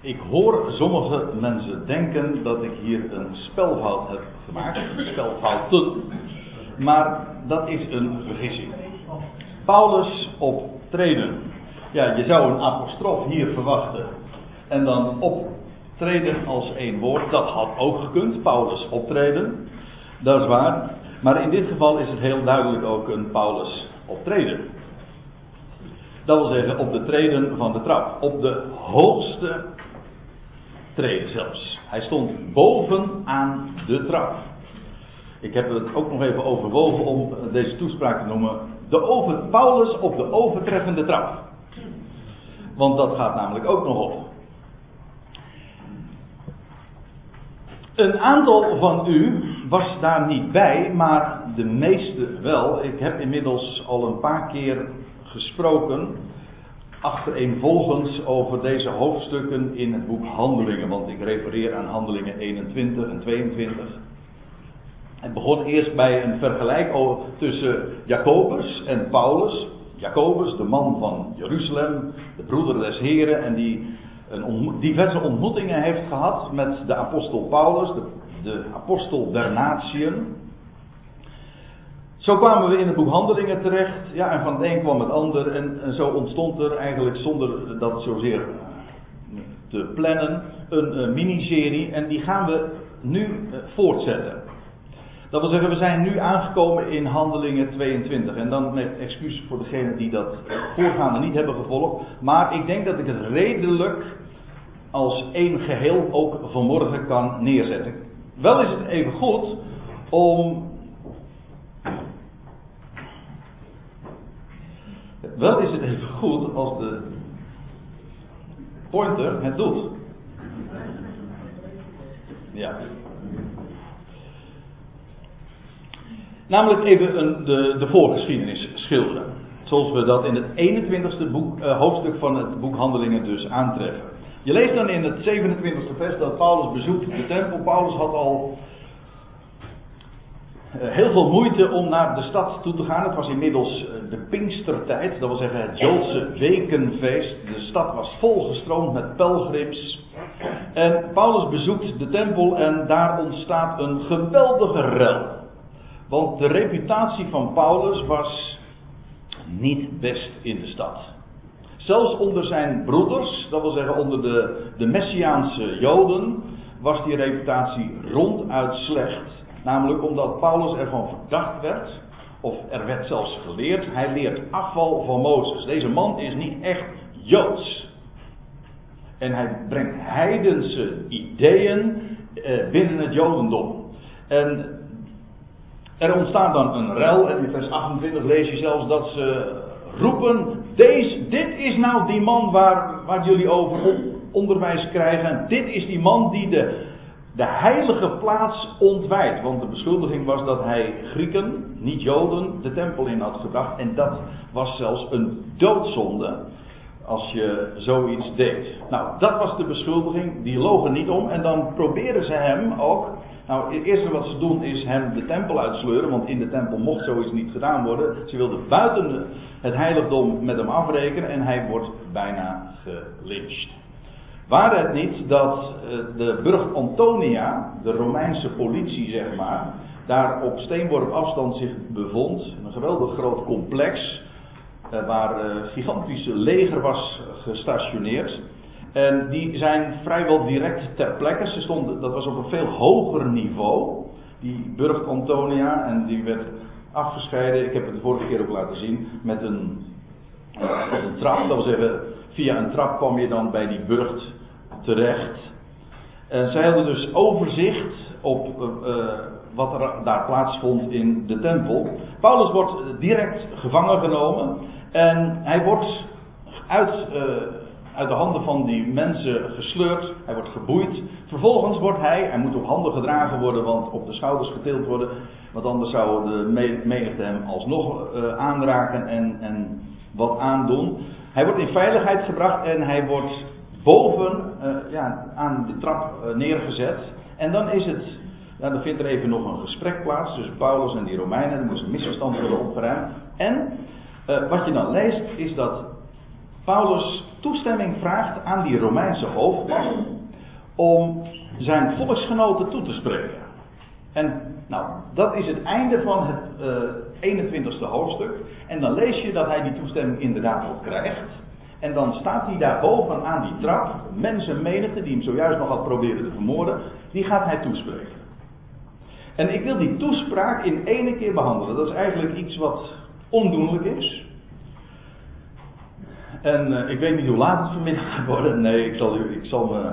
Ik hoor sommige mensen denken dat ik hier een spelfout heb gemaakt, spelfouten, maar dat is een vergissing. Paulus optreden. Ja, je zou een apostrof hier verwachten en dan optreden als één woord. Dat had ook gekund, Paulus optreden. Dat is waar. Maar in dit geval is het heel duidelijk ook een Paulus optreden. Dat wil zeggen op de treden van de trap. Op de hoogste treden zelfs. Hij stond boven aan de trap. Ik heb het ook nog even overwogen om deze toespraak te noemen. De over, Paulus op de overtreffende trap. Want dat gaat namelijk ook nog op. Een aantal van u was daar niet bij, maar de meeste wel. Ik heb inmiddels al een paar keer gesproken, achtereenvolgens over deze hoofdstukken in het boek Handelingen, want ik refereer aan Handelingen 21 en 22. Het begon eerst bij een vergelijk tussen Jacobus en Paulus. Jacobus, de man van Jeruzalem, de broeder des Heren, en die een diverse ontmoetingen heeft gehad met de apostel Paulus, de, de apostel der natieën. Zo kwamen we in het boek Handelingen terecht. Ja, en van het een kwam het ander. En, zo ontstond er eigenlijk zonder dat zozeer te plannen een, een miniserie. En die gaan we nu uh, voortzetten. Dat wil zeggen, we zijn nu aangekomen in Handelingen 22. En dan met excuus voor degenen die dat voorgaande niet hebben gevolgd. Maar ik denk dat ik het redelijk als één geheel ook vanmorgen kan neerzetten. Wel is het even goed om. Wel is het even goed als de pointer het doet. Ja. Namelijk even een, de, de voorgeschiedenis schilderen. Zoals we dat in het 21ste boek, uh, hoofdstuk van het boek Handelingen dus aantreffen. Je leest dan in het 27ste vers dat Paulus bezoekt de tempel. Paulus had al heel veel moeite om naar de stad toe te gaan. Het was inmiddels uh, de Pinkstertijd, dat wil zeggen het Joodse wekenfeest. De stad was volgestroomd met pelgrims. En Paulus bezoekt de tempel en daar ontstaat een geweldige rel. Want de reputatie van Paulus was niet best in de stad. Zelfs onder zijn broeders, dat wil zeggen onder de, de Messiaanse Joden, was die reputatie ronduit slecht. Namelijk omdat Paulus ervan verdacht werd, of er werd zelfs geleerd, hij leert afval van Mozes. Deze man is niet echt Joods. En hij brengt heidense ideeën eh, binnen het Jodendom. En er ontstaat dan een rel en in vers 28 lees je zelfs dat ze roepen, deze, dit is nou die man waar, waar jullie over onderwijs krijgen. Dit is die man die de, de heilige plaats ontwijdt. Want de beschuldiging was dat hij Grieken, niet Joden, de tempel in had gebracht. En dat was zelfs een doodzonde als je zoiets deed. Nou, dat was de beschuldiging. Die logen niet om. En dan proberen ze hem ook nou, het eerste wat ze doen is hem de tempel uitsleuren, want in de tempel mocht zoiets niet gedaan worden. Ze wilden buiten het heiligdom met hem afrekenen en hij wordt bijna gelyncht. Waar het niet dat eh, de burcht Antonia, de Romeinse politie zeg maar, daar op steenworp afstand zich bevond, een geweldig groot complex, eh, waar een eh, gigantische leger was gestationeerd. En die zijn vrijwel direct ter plekke. Ze stonden, dat was op een veel hoger niveau. Die burcht Antonia. En die werd afgescheiden. Ik heb het vorige keer ook laten zien. Met een, een trap. Dat wil zeggen, via een trap kwam je dan bij die burcht terecht. En zij hadden dus overzicht op uh, wat er daar plaatsvond in de tempel. Paulus wordt direct gevangen genomen. En hij wordt uit. Uh, uit de handen van die mensen gesleurd. Hij wordt geboeid. Vervolgens wordt hij, hij moet op handen gedragen worden, want op de schouders getild worden. Want anders zou de menigte hem alsnog aanraken en, en wat aandoen. Hij wordt in veiligheid gebracht en hij wordt boven uh, ja, aan de trap uh, neergezet. En dan is het, dan vindt er even nog een gesprek plaats tussen Paulus en die Romeinen. Er moest een misverstand worden opgeruimd. En wat je dan leest is dat Paulus toestemming vraagt aan die Romeinse hoofdman om zijn volksgenoten toe te spreken. En nou, dat is het einde van het uh, 21ste hoofdstuk. En dan lees je dat hij die toestemming inderdaad ook krijgt. En dan staat hij daar boven aan die trap, mensenmenigte die hem zojuist nog had proberen te vermoorden, die gaat hij toespreken. En ik wil die toespraak in één keer behandelen. Dat is eigenlijk iets wat ondoenlijk is. En uh, ik weet niet hoe laat het vanmiddag gaat worden. Nee, ik zal, ik zal me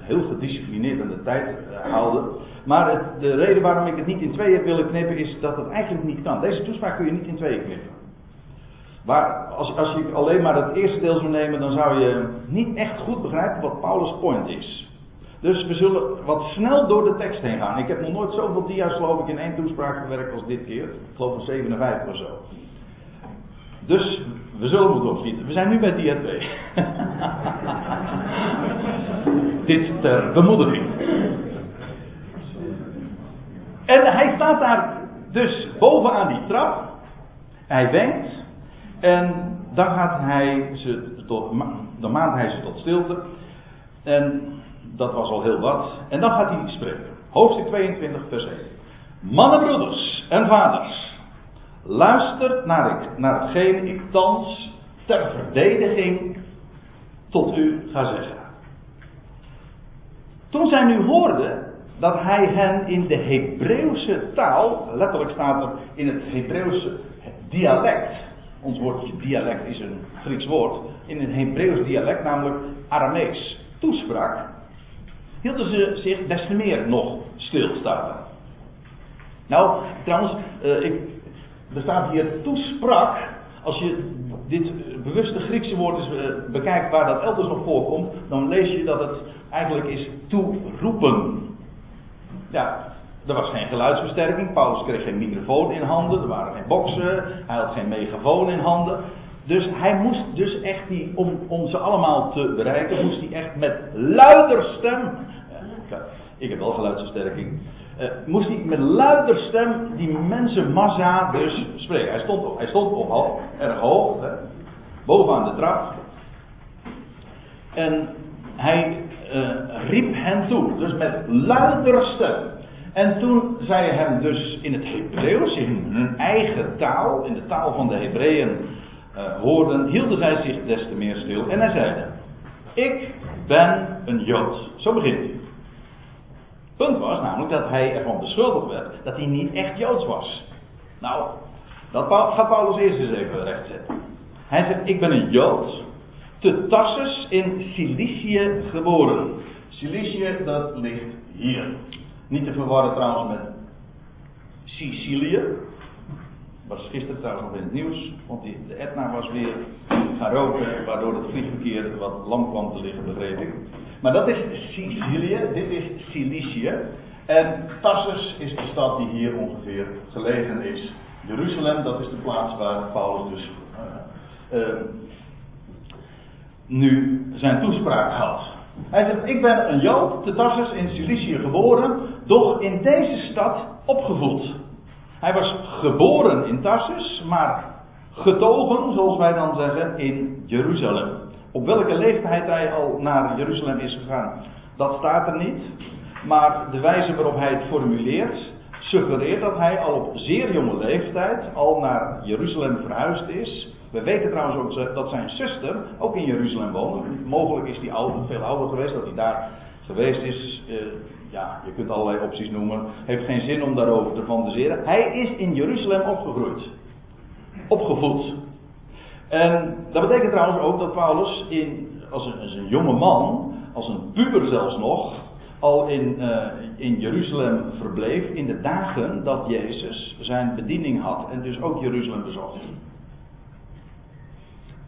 heel gedisciplineerd aan de tijd uh, houden. Maar de reden waarom ik het niet in tweeën heb willen knippen is dat het eigenlijk niet kan. Deze toespraak kun je niet in tweeën knippen. Maar als, als je alleen maar het eerste deel zou nemen, dan zou je niet echt goed begrijpen wat Paulus' point is. Dus we zullen wat snel door de tekst heen gaan. Ik heb nog nooit zoveel dia's geloof ik in één toespraak gewerkt als dit keer. Ik geloof van 57 of zo. Dus we zullen moeten opschieten. We zijn nu bij dia 2. dit ter bemoediging. En hij staat daar dus bovenaan die trap. Hij wenkt. En dan gaat hij ze tot, dan maakt hij ze tot stilte. En dat was al heel wat. En dan gaat hij spreken. Hoofdstuk 22, vers 1. Mannenbroeders en vaders, luistert naar, ik, naar hetgeen ik thans ter verdediging tot u ga zeggen. Toen zij nu hoorden dat hij hen in de Hebreeuwse taal, letterlijk staat er in het Hebreeuwse dialect, ons woordje dialect is een Grieks woord, in het Hebreeuws dialect, namelijk Aramees, toesprak, hielden ze zich des te meer nog stilstaan. Nou, trouwens, uh, ik, er staat hier toesprak. Als je dit bewuste Griekse woord eens uh, bekijkt waar dat elders nog voorkomt, dan lees je dat het eigenlijk is toeroepen. Ja, er was geen geluidsversterking. Paulus kreeg geen microfoon in handen. Er waren geen boksen. Hij had geen megafoon in handen. Dus hij moest dus echt die, om, om ze allemaal te bereiken, moest hij echt met luider stem. Ik heb wel geluidsversterking. Uh, moest hij met luider stem die mensenmassa dus spreken. Hij stond op, hij stond op erg hoog, hè, bovenaan de trap. En hij uh, riep hen toe, dus met luider stem. En toen zij hem dus in het Hebreeuws, in hun eigen taal, in de taal van de Hebreeën, uh, hoorden, hielden zij zich des te meer stil. En hij zeide: Ik ben een Jood. Zo begint hij. Punt was namelijk dat hij ervan beschuldigd werd dat hij niet echt Joods was. Nou, dat gaat Paulus eerst eens even rechtzetten. Hij zegt: Ik ben een Jood, te Tarsus in Cilicië geboren. Cilicië, dat ligt hier. Niet te verwarren trouwens met Sicilië. Was gisteren trouwens nog in het nieuws, want de Etna was weer gaan roken, waardoor het vliegverkeer wat lang kwam te liggen, begreep ik. Maar dat is Sicilië, dit is Cilicië. En Tarsus is de stad die hier ongeveer gelegen is. Jeruzalem, dat is de plaats waar Paulus dus uh, uh, nu zijn toespraak houdt. Hij zegt: Ik ben een Jood, te Tarsus in Cilicië geboren, doch in deze stad opgevoed. Hij was geboren in Tarsus, maar getogen, zoals wij dan zeggen, in Jeruzalem. Op welke leeftijd hij al naar Jeruzalem is gegaan, dat staat er niet. Maar de wijze waarop hij het formuleert, suggereert dat hij al op zeer jonge leeftijd al naar Jeruzalem verhuisd is. We weten trouwens ook dat zijn zuster ook in Jeruzalem woonde. Mogelijk is hij ouder, veel ouder geweest, dat hij daar geweest is. Uh, ja, je kunt allerlei opties noemen. Heeft geen zin om daarover te fantaseren. Hij is in Jeruzalem opgegroeid. Opgevoed. En dat betekent trouwens ook dat Paulus in, als, een, een jonge man, als een puber zelfs nog, al in, uh, in Jeruzalem verbleef in de dagen dat Jezus zijn bediening had en dus ook Jeruzalem bezocht.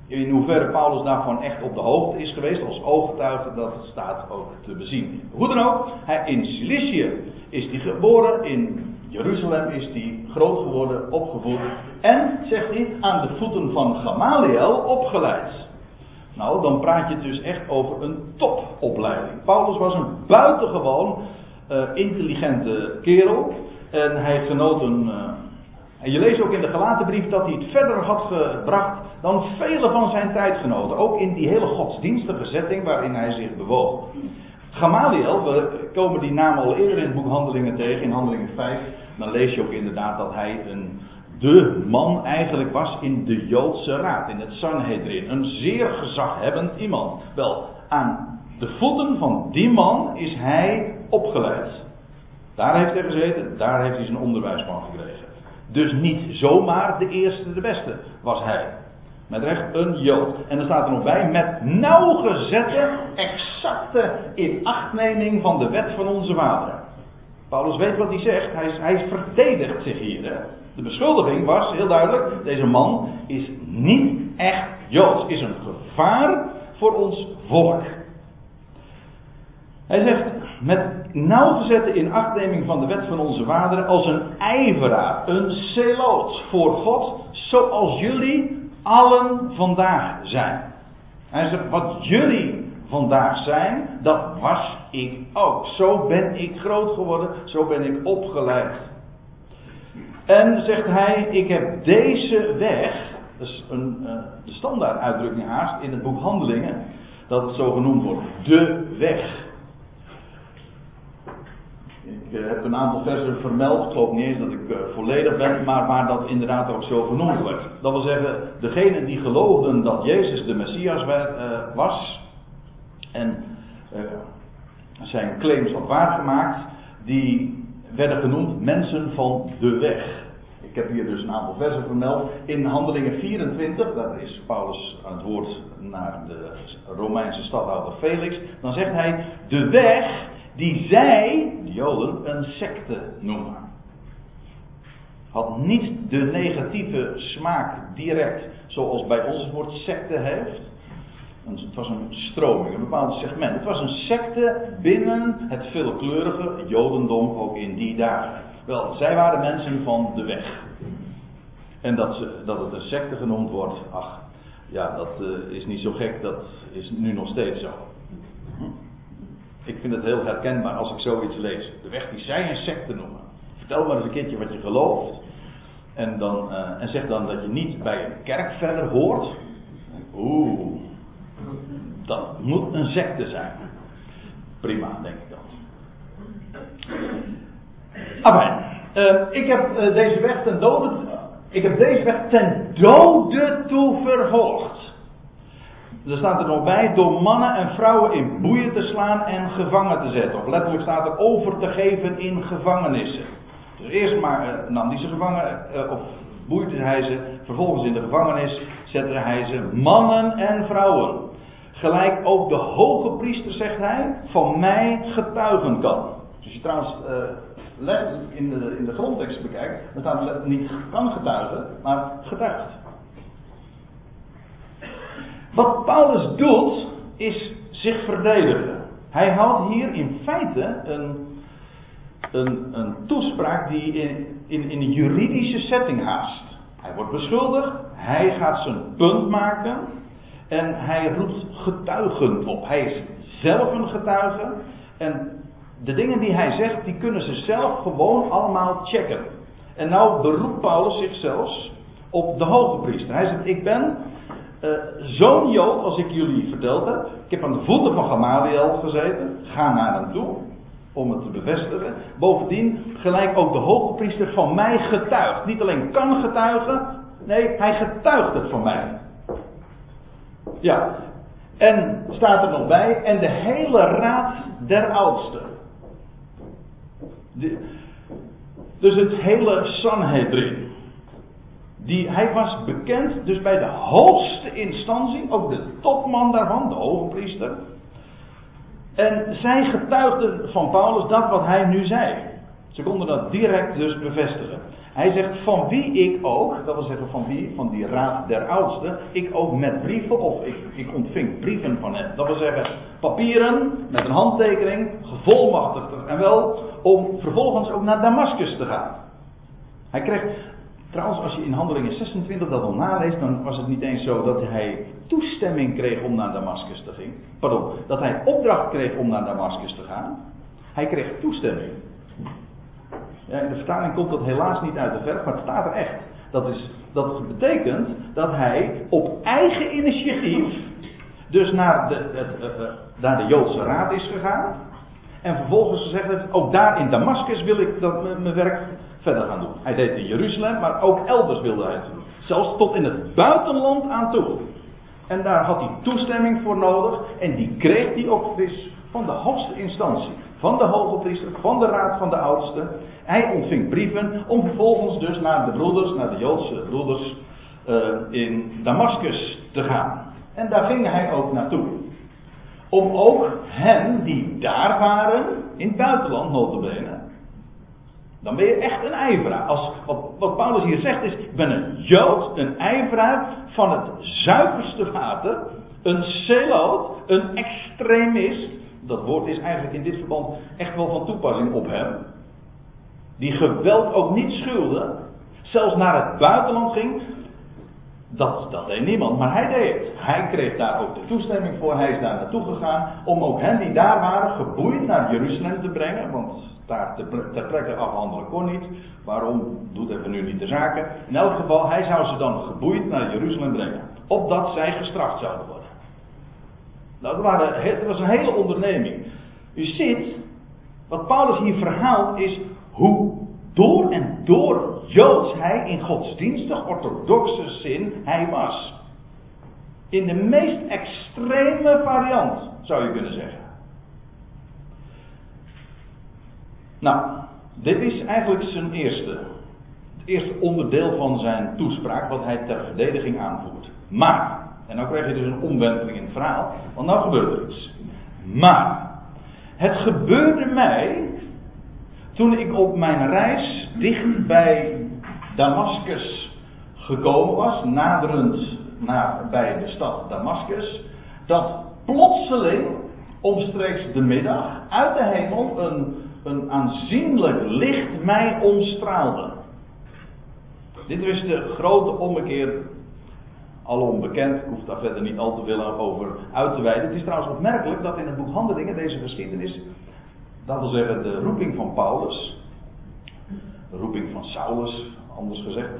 In hoeverre Paulus daarvan echt op de hoogte is geweest als ooggetuige, dat staat ook te bezien. Hoe dan ook, hij, in Cilicië is hij geboren, in Jeruzalem is hij groot geworden, opgevoed en, zegt hij, aan de voeten van Gamaliel opgeleid. Nou, dan praat je dus echt over een topopleiding. Paulus was een buitengewoon uh, intelligente kerel en hij genoot een, uh, En je leest ook in de gelaten dat hij het verder had gebracht dan vele van zijn tijdgenoten. Ook in die hele godsdienstige setting waarin hij zich bewoog. Gamaliel, we komen die naam al eerder in het boek Handelingen tegen, in Handelingen 5. Dan lees je ook inderdaad dat hij een, de man eigenlijk was in de Joodse raad, in het Sanhedrin. Een zeer gezaghebbend iemand. Wel, aan de voeten van die man is hij opgeleid. Daar heeft hij gezeten, daar heeft hij zijn onderwijs van gekregen. Dus niet zomaar de eerste, de beste was hij. Met recht een Jood. En er staat er nog bij, met nauwgezette, exacte inachtneming van de wet van onze vader. Paulus weet wat hij zegt, hij, hij verdedigt zich hier. Hè? De beschuldiging was heel duidelijk, deze man is niet echt Joods, is een gevaar voor ons volk. Hij zegt, met nauwgezette inachtneming van de wet van onze vaderen, als een ijveraar, een celoot voor God, zoals jullie allen vandaag zijn. Hij zegt, wat jullie vandaag zijn, dat was ik ook. Zo ben ik groot geworden, zo ben ik opgeleid. En zegt hij, ik heb deze weg, dat is een, uh, de standaard uitdrukking haast in het boek Handelingen, dat het zo genoemd wordt, de weg. Ik eh, heb een aantal versen vermeld. Ik geloof niet eens dat ik uh, volledig ben, maar waar dat inderdaad ook zo genoemd wordt. Dat wil zeggen, degenen die geloofden dat Jezus de Messias werd, uh, was en zijn claims had waargemaakt, die werden genoemd mensen van de weg. Ik heb hier dus een aantal versen vermeld. In Handelingen 24, daar is Paulus aan het woord naar de Romeinse stadhouder Felix. Dan zegt hij: De weg die zij, de Joden, een secte noemen. Had niet de negatieve smaak direct, zoals bij ons het woord secte heeft. Het was een stroming, een bepaald segment. Het was een secte binnen het veelkleurige Jodendom, ook in die dagen. Wel, zij waren mensen van de weg. En dat, ze, dat het een secte genoemd wordt, ach, ja, dat uh, is niet zo gek, dat is nu nog steeds zo. Ik vind het heel herkenbaar als ik zoiets lees. De weg die zij een secte noemen. Vertel maar eens een keertje wat je gelooft. En, dan, uh, en zeg dan dat je niet bij een kerk verder hoort. Oeh, dat moet een secte zijn. Prima, denk ik dan. Amen. Uh, ik heb uh, deze weg ten dode. Ik heb deze weg ten dode toe vervolgd. Er staat er nog bij, door mannen en vrouwen in boeien te slaan en gevangen te zetten. Of letterlijk staat er over te geven in gevangenissen. Dus eerst maar uh, nam hij ze gevangen, uh, of boeide hij ze. Vervolgens in de gevangenis zette hij ze mannen en vrouwen. Gelijk ook de hoge priester, zegt hij, van mij getuigen kan. Dus je trouwens uh, in de, in de grondtekst bekijkt, dan staat niet kan getuigen, maar getuigt. Wat Paulus doet, is zich verdedigen. Hij houdt hier in feite een, een, een toespraak die in, in, in een juridische setting haast. Hij wordt beschuldigd, hij gaat zijn punt maken en hij roept getuigen op. Hij is zelf een getuige en de dingen die hij zegt, die kunnen ze zelf gewoon allemaal checken. En nou beroept Paulus zich zelfs op de hoge priester. Hij zegt: Ik ben uh, zo'n Jood als ik jullie verteld heb. Ik heb aan de voeten van Gamaliel gezeten. Ga naar hem toe. Om het te bevestigen. Bovendien, gelijk ook de hoge priester van mij getuigt. Niet alleen kan getuigen. Nee, hij getuigt het van mij. Ja. En staat er nog bij. En de hele raad der oudsten. Dus het hele Sanhedrin. Die, hij was bekend dus bij de hoogste instantie, ook de topman daarvan, de hoge priester. En zij getuigden van Paulus dat wat hij nu zei. Ze konden dat direct dus bevestigen. Hij zegt van wie ik ook, dat wil zeggen van wie, van die raad der oudsten, ik ook met brieven of ik, ik ontving brieven van hem. Dat wil zeggen papieren met een handtekening, gevolmachtigd en wel, om vervolgens ook naar Damascus te gaan. Hij kreeg, Trouwens, als je in Handelingen 26 dat al naleest, dan was het niet eens zo dat hij toestemming kreeg om naar Damascus te gaan. Pardon, dat hij opdracht kreeg om naar Damascus te gaan. Hij kreeg toestemming. Ja, in de vertaling komt dat helaas niet uit de verf, maar het staat er echt. Dat, is, dat betekent dat hij op eigen initiatief dus naar de, het, uh, naar de Joodse raad is gegaan. En vervolgens gezegd heeft, ook daar in Damascus wil ik dat mijn werk verder gaan doen. Hij deed in Jeruzalem, maar ook elders wilde hij het doen. Zelfs tot in het buitenland aan toe. En daar had hij toestemming voor nodig. En die kreeg hij ook dus van de hoogste instantie. Van de hoge priester, van de raad van de oudsten. Hij ontving brieven om vervolgens dus naar de broeders, naar de Joodse broeders uh, in Damascus te gaan. En daar ging hij ook naartoe. Om ook hen die daar waren, in het buitenland notabene, dan ben je echt een ijveraar. Als, wat, wat, Paulus hier zegt is, ik ben een Jood, een ijveraar van het zuiverste water, een celoot, een extremist. Dat woord is eigenlijk in dit verband echt wel van toepassing op hem. Die geweld ook niet schulde, zelfs naar het buitenland ging, dat, dat deed niemand, maar hij deed het. Hij kreeg daar ook de toestemming voor. Hij is daar naartoe gegaan om ook hen die daar waren geboeid naar Jeruzalem te brengen. Want daar ter plekke afhandelen kon niet. Waarom doet even nu niet de zaken? In elk geval, hij zou ze dan geboeid naar Jeruzalem brengen. Opdat zij gestraft zouden worden. Nou, dat was een hele onderneming. U ziet, wat Paulus hier verhaalt is hoe door en door Joods hij in godsdienstig orthodoxe zin hij was. In de meest extreme variant, zou je kunnen zeggen. Nou, dit is eigenlijk zijn eerste, het eerste onderdeel van zijn toespraak, wat hij ter verdediging aanvoert. Maar, en dan krijg je dus een omwenteling in het verhaal, want nou gebeurt er iets. Maar, het gebeurde mij toen ik op mijn reis dicht bij Damascus gekomen was, naderend naar, bij de stad Damascus, dat plotseling omstreeks de middag uit de hemel een, een aanzienlijk licht mij omstraalde. Dit is de grote ommekeer, alom bekend, ik hoef daar verder niet al te veel over uit te wijden. Het is trouwens opmerkelijk dat in het boek Handelingen deze geschiedenis dat wil zeggen de roeping van Paulus, de roeping van Saulus, anders gezegd.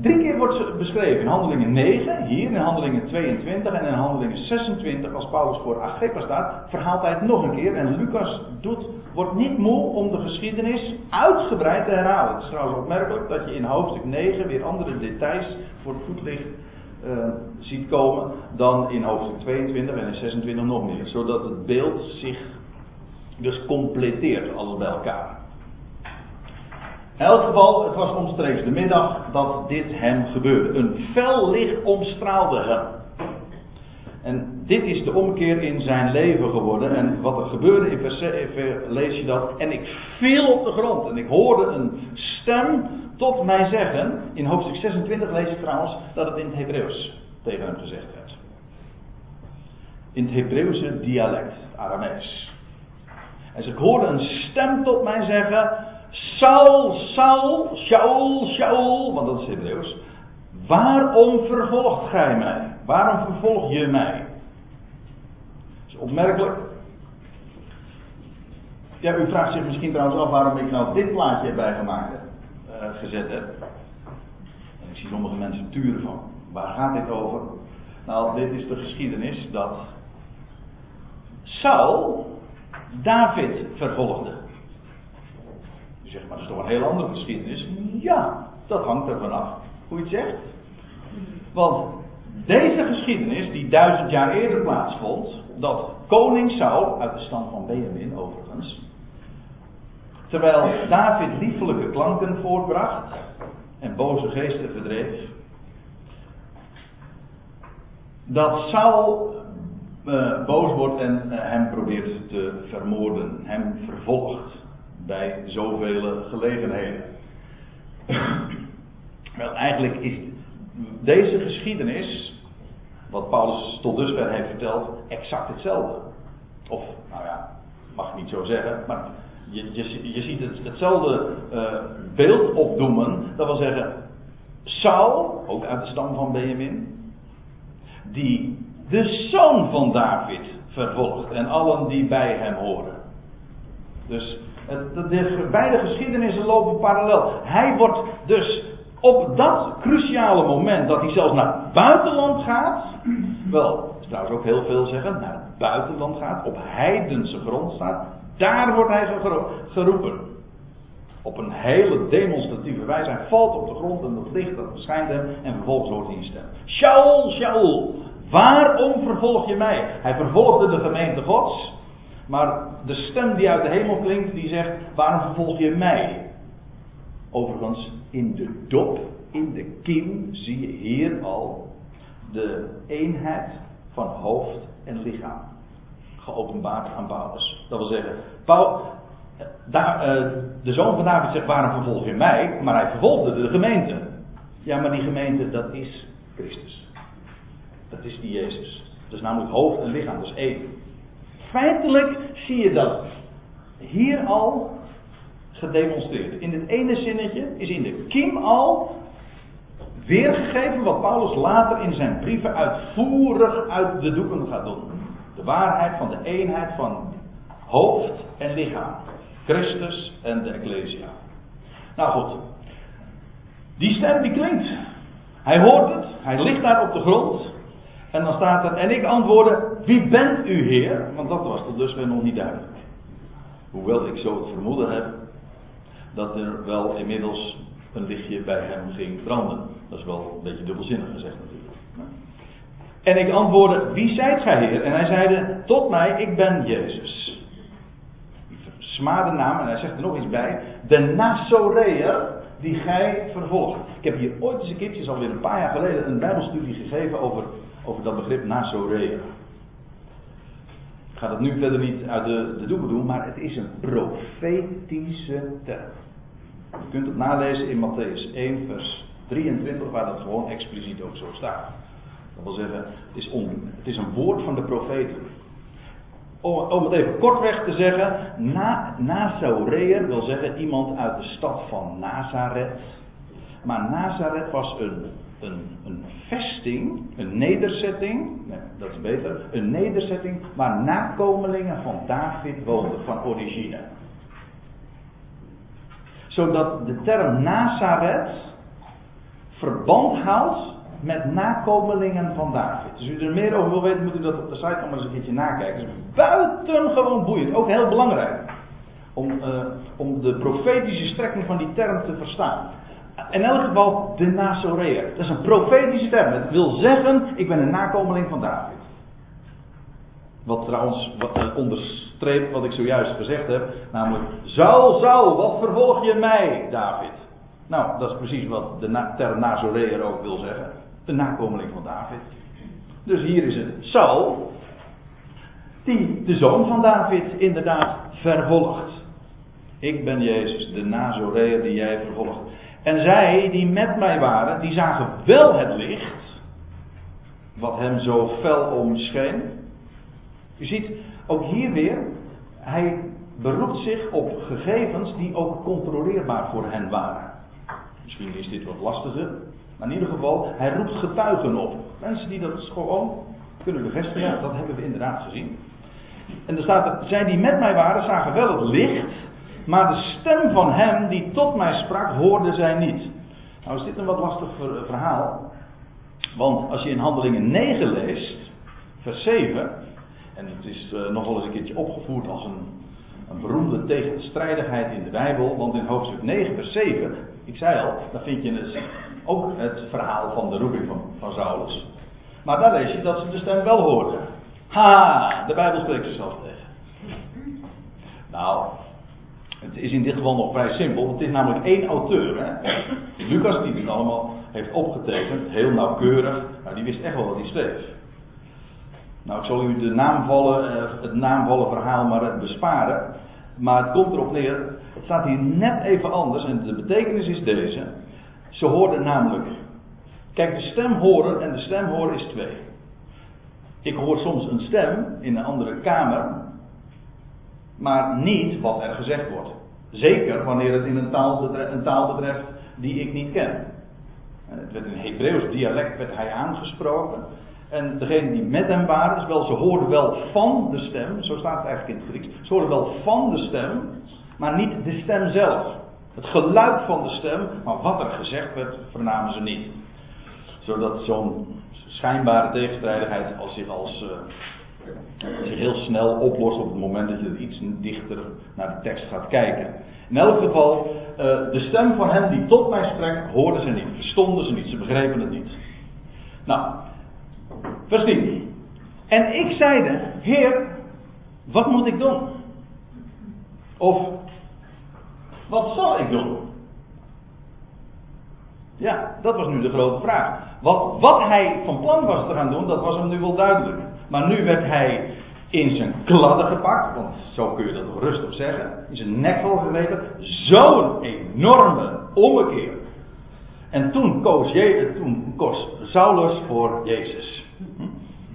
Drie keer wordt ze beschreven in Handelingen 9, hier in Handelingen 22 en in Handelingen 26, als Paulus voor Agrippa staat, verhaalt hij het nog een keer. En Lucas doet, wordt niet moe om de geschiedenis uitgebreid te herhalen. Het is trouwens opmerkelijk dat je in hoofdstuk 9 weer andere details voor het voetlicht uh, ziet komen dan in hoofdstuk 22 en in 26 nog meer. Zodat het beeld zich dus completeert alles bij elkaar. In elk geval, het was omstreeks de middag dat dit hem gebeurde. Een fel licht omstraalde hem. En dit is de omkeer in zijn leven geworden. En wat er gebeurde in vers 7 lees je dat. En ik viel op de grond en ik hoorde een stem tot mij zeggen. In hoofdstuk 26 lees je trouwens dat het in het Hebreeuws tegen hem gezegd werd. In het Hebreeuwse dialect, Aramees. En ze hoorde een stem tot mij zeggen: Saul, Saul, Shaul, Shaul, want dat is Hebreeuws. Waarom vervolgt gij mij? Waarom vervolg je mij? Dat is opmerkelijk. Ja, u vraagt zich misschien trouwens af waarom ik nou dit plaatje erbij gemaakt heb, uh, gezet heb. En ik zie sommige mensen turen van. Waar gaat dit over? Nou, dit is de geschiedenis dat Saul David vervolgde. U zegt, maar dat is toch een heel andere geschiedenis? Ja, dat hangt er vanaf hoe je het zegt. Want deze geschiedenis, die duizend jaar eerder plaatsvond, dat koning Saul, uit de stand van Benjamin overigens, terwijl David liefelijke klanken voortbracht en boze geesten verdreef, dat Saul uh, boos wordt en uh, hem probeert te vermoorden. Hem vervolgt bij zoveel gelegenheden. Wel, eigenlijk is deze geschiedenis, wat Paulus tot dusver heeft verteld, exact hetzelfde. Of, nou ja, mag niet zo zeggen, maar je, je, je ziet het, hetzelfde uh, beeld opdoemen. Dat wil zeggen, Saul, ook uit de stam van Benjamin, die de zoon van David vervolgt en allen die bij hem horen. Dus de beide geschiedenissen lopen parallel. Hij wordt dus op dat cruciale moment dat hij zelfs naar het buitenland gaat. Wel, is trouwens ook heel veel zeggen, naar het buitenland gaat, op heidense grond staat. Daar wordt hij geroepen. Op een hele demonstratieve wijze. Hij valt op de grond en het licht dat verschijnt hem. En vervolgens hoort hij een stem. Shaul, Shaul, waarom vervolg je mij? Hij vervolgde de gemeente gods. Maar de stem die uit de hemel klinkt, die zegt, waarom vervolg je mij? Overigens, in de dop, in de kiem, zie je hier al de eenheid van hoofd en lichaam. Geopenbaard aan Paulus. Dat wil zeggen, Paul, daar, uh, de zoon van David zegt: Waarom vervolg je mij? Maar hij vervolgde de gemeente. Ja, maar die gemeente, dat is Christus. Dat is die Jezus. Dat is namelijk hoofd en lichaam, dat is één. Feitelijk zie je dat hier al gedemonstreerd. In het ene zinnetje is in de kiem al weergegeven wat Paulus later in zijn brieven uitvoerig uit de doeken gaat doen. De waarheid van de eenheid van hoofd en lichaam. Christus en de Ecclesia. Nou goed. Die stem die klinkt. Hij hoort het. Hij ligt daar op de grond. En dan staat er, en ik antwoordde, wie bent u Heer? Want dat was tot dusver nog niet duidelijk. Hoewel ik zo het vermoeden heb, dat er wel inmiddels een lichtje bij hem ging branden. Dat is wel een beetje dubbelzinnig gezegd natuurlijk. En ik antwoordde, wie zijt gij Heer? En hij zeide, tot mij, ik ben Jezus smade naam, en hij zegt er nog iets bij, de Nazoreër die gij vervolgt. Ik heb hier ooit eens een keertje, alweer een paar jaar geleden, een bijbelstudie gegeven over, over dat begrip Nazoreër. Ik ga dat nu verder niet uit de, de doeken doen, maar het is een profetische term. Je kunt het nalezen in Matthäus 1, vers 23, waar dat gewoon expliciet ook zo staat. Dat wil zeggen, het is, het is een woord van de profeten om, het even kortweg te zeggen, na, wil zeggen iemand uit de stad van Nazareth. Maar Nazareth was een, een, een vesting, een nederzetting, nee, dat is beter, een nederzetting waar nakomelingen van David woonden, van origine. Zodat de term Nazareth verband houdt met nakomelingen van David. Dus u er meer over wil weten, moet u dat op de site nog maar eens een keertje nakijken. Het is buitengewoon boeiend, ook heel belangrijk. Om, uh, om de profetische strekking van die term te verstaan. In elk geval de Nazoreër. Dat is een profetische term. Het wil zeggen, ik ben een nakomeling van David. Wat trouwens wat, uh, onderstreept wat ik zojuist gezegd heb. Namelijk, Saul, Saul, wat vervolg je mij, David? Nou, dat is precies wat de na term ook wil zeggen een nakomeling van David. Dus hier is het Saul, die de zoon van David inderdaad vervolgt. Ik ben Jezus, de Nazoreër die jij vervolgt. En zij die met mij waren, die zagen wel het licht, wat hem zo fel omscheen. U ziet, ook hier weer, hij beroept zich op gegevens die ook controleerbaar voor hen waren. Misschien is dit wat lastiger, maar in ieder geval, hij roept getuigen op. Mensen die dat gewoon kunnen bevestigen. Dat hebben we inderdaad gezien. En er staat zij die met mij waren, zagen wel het licht. Maar de stem van hem die tot mij sprak, hoorden zij niet. Nou is dit een wat lastig verhaal. Want als je in Handelingen 9 leest, vers 7. En het is nog wel eens een keertje opgevoerd als een, een beroemde tegenstrijdigheid in de Bijbel. Want in hoofdstuk 9, vers 7, ik zei al, dan vind je het ook het verhaal van de roeping van, van Saulus. Maar daar lees je dat ze de stem wel hoorden. Ha, de Bijbel spreekt zichzelf tegen. Nou, het is in dit geval nog vrij simpel. Het is namelijk één auteur. Hè? Lucas, die dit allemaal heeft opgetekend, heel nauwkeurig. Nou, die wist echt wel wat hij schreef. Nou, ik zal u de naamvolle, eh, het naamvolle verhaal maar besparen. Maar het komt erop neer. Het staat hier net even anders. En de betekenis is deze. Ze hoorden namelijk. Kijk, de stem horen en de stem horen is twee. Ik hoor soms een stem in een andere kamer, maar niet wat er gezegd wordt. Zeker wanneer het in een taal, betreft, een taal betreft die ik niet ken. Het werd in Hebreeuws dialect werd hij aangesproken. En degene die met hem waren, dus wel, ze hoorden wel van de stem, zo staat het eigenlijk in het Grieks. Ze hoorden wel van de stem, maar niet de stem zelf. Het geluid van de stem, maar wat er gezegd werd, vernamen ze niet. Zodat zo'n schijnbare tegenstrijdigheid als zich als uh, zich heel snel oplost op het moment dat je er iets dichter naar de tekst gaat kijken. In elk geval, uh, de stem van hen die tot mij sprak, hoorden ze niet, verstonden ze niet, ze begrepen het niet. Nou, vers 10. En ik zeide, Heer, wat moet ik doen? Of, wat zal ik doen? Ja, dat was nu de grote vraag. Wat, wat hij van plan was te gaan doen, dat was hem nu wel duidelijk. Maar nu werd hij in zijn kladden gepakt, want zo kun je dat rustig zeggen. In zijn nekvel gegrepen. Zo'n enorme ommekeer. En toen koos, Je, toen koos Saulus voor Jezus.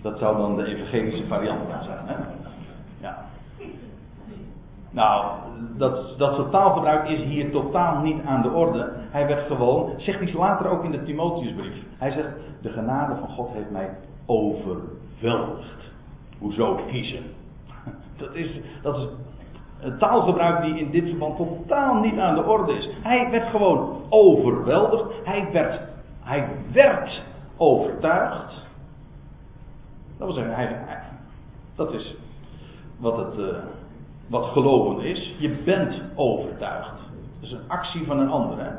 Dat zou dan de evangelische variant zijn. Hè? Ja. Nou, dat, dat soort taalgebruik is hier totaal niet aan de orde. Hij werd gewoon, zegt hij later ook in de Timotheusbrief. Hij zegt, de genade van God heeft mij overweldigd. Hoezo kiezen? Dat is, dat is een taalgebruik die in dit verband totaal niet aan de orde is. Hij werd gewoon overweldigd. Hij werd, hij werd overtuigd. Dat wil zeggen, dat is wat het, uh, wat geloven is. Je bent overtuigd. Dat is een actie van een ander. Hè?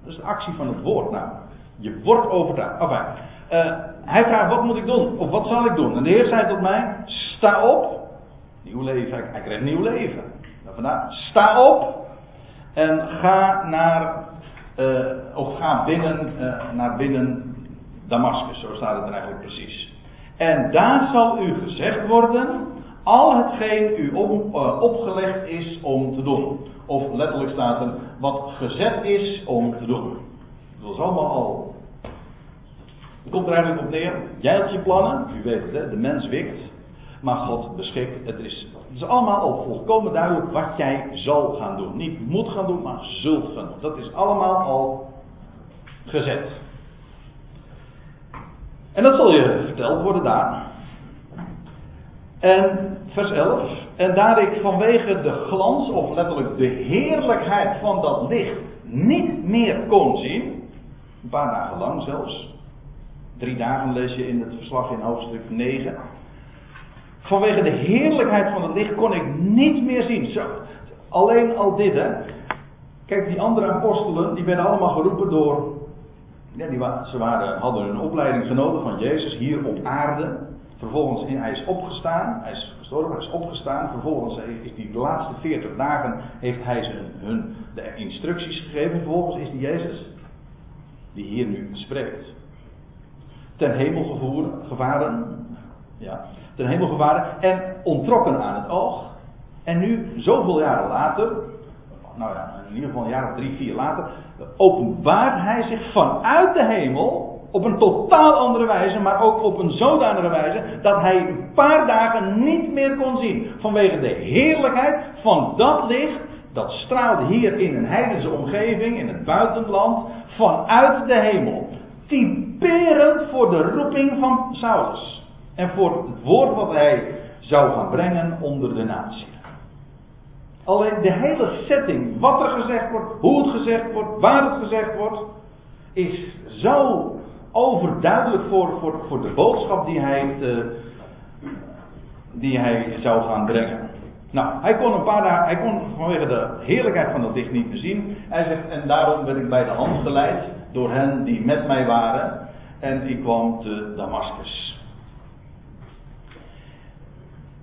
Dat is de actie van het woord nou. Je wordt overtuigd. Enfin, uh, hij vraagt, wat moet ik doen? Of wat zal ik doen? En de Heer zei tot mij, sta op. Nieuw leven, hij kreeg nieuw leven. Vandaar, sta op en ga naar, uh, of ga binnen, uh, naar binnen Damascus. Zo staat het er eigenlijk precies. En daar zal u gezegd worden, al hetgeen u op, opgelegd is om te doen. Of letterlijk staat er, wat gezet is om te doen. Dat is allemaal al. Het komt er eigenlijk op neer. Jij had je plannen, u weet het, hè? de mens wikt. Maar God beschikt. Het is, het is allemaal al volkomen duidelijk wat jij zal gaan doen. Niet moet gaan doen, maar zult gaan doen. Dat is allemaal al gezet. En dat zal je verteld worden daar. En vers 11. En daar ik vanwege de glans, of letterlijk de heerlijkheid van dat licht, niet meer kon zien. Een paar dagen lang zelfs. Drie dagen lees je in het verslag in hoofdstuk 9. Vanwege de heerlijkheid van het licht kon ik niet meer zien. Zo, alleen al dit, hè. Kijk, die andere apostelen, die werden allemaal geroepen door. Ja, die, ze waren, hadden een opleiding genoten van Jezus hier op aarde. Vervolgens hij is opgestaan, hij is gestorven, hij is opgestaan. Vervolgens is die laatste 40 dagen heeft hij ze hun de instructies gegeven. Vervolgens is die Jezus, die hier nu spreekt, ten hemel gevaren. Ja, ten hemel gevaren en ontrokken aan het oog. En nu, zoveel jaren later, nou ja, in ieder geval een jaar of drie, vier later, openbaart hij zich vanuit de hemel op een totaal andere wijze, maar ook op een zodanige wijze dat hij een paar dagen niet meer kon zien. Vanwege de heerlijkheid van dat licht, dat straalde hier in een heidense omgeving, in het buitenland, vanuit de hemel. Typerend voor de roeping van Saulus. En voor het woord wat hij zou gaan brengen onder de natie. Alleen de hele setting, wat er gezegd wordt, hoe het gezegd wordt, waar het gezegd wordt, is zo overduidelijk voor, voor, voor de boodschap die hij, te, die hij zou gaan brengen. Nou, hij kon een paar dagen, hij kon vanwege de heerlijkheid van dat licht niet meer zien. Hij zegt, en daarom ben ik bij de hand geleid door hen die met mij waren. En ik kwam te Damascus.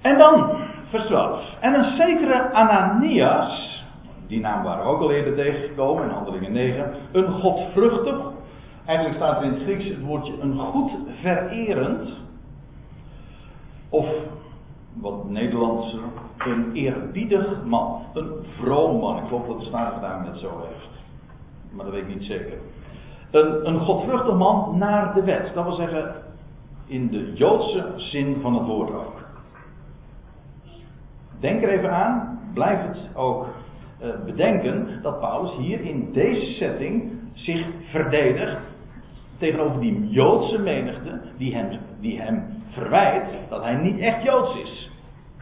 En dan, vers 12. En een zekere Ananias, die naam waren we ook al eerder tegengekomen in handelingen 9. Een godvruchtig, eigenlijk staat er in het Grieks het woordje een goed vererend. Of wat Nederlands, een eerbiedig man. Een vroom man. Ik geloof dat de Statenvertaling dat zo heeft. Maar dat weet ik niet zeker. Een, een godvruchtig man naar de wet. Dat wil zeggen, in de Joodse zin van het woord ook. Denk er even aan, blijf het ook uh, bedenken, dat Paulus hier in deze setting zich verdedigt tegenover die Joodse menigte die hem die hem verwijt dat hij niet echt Joods is.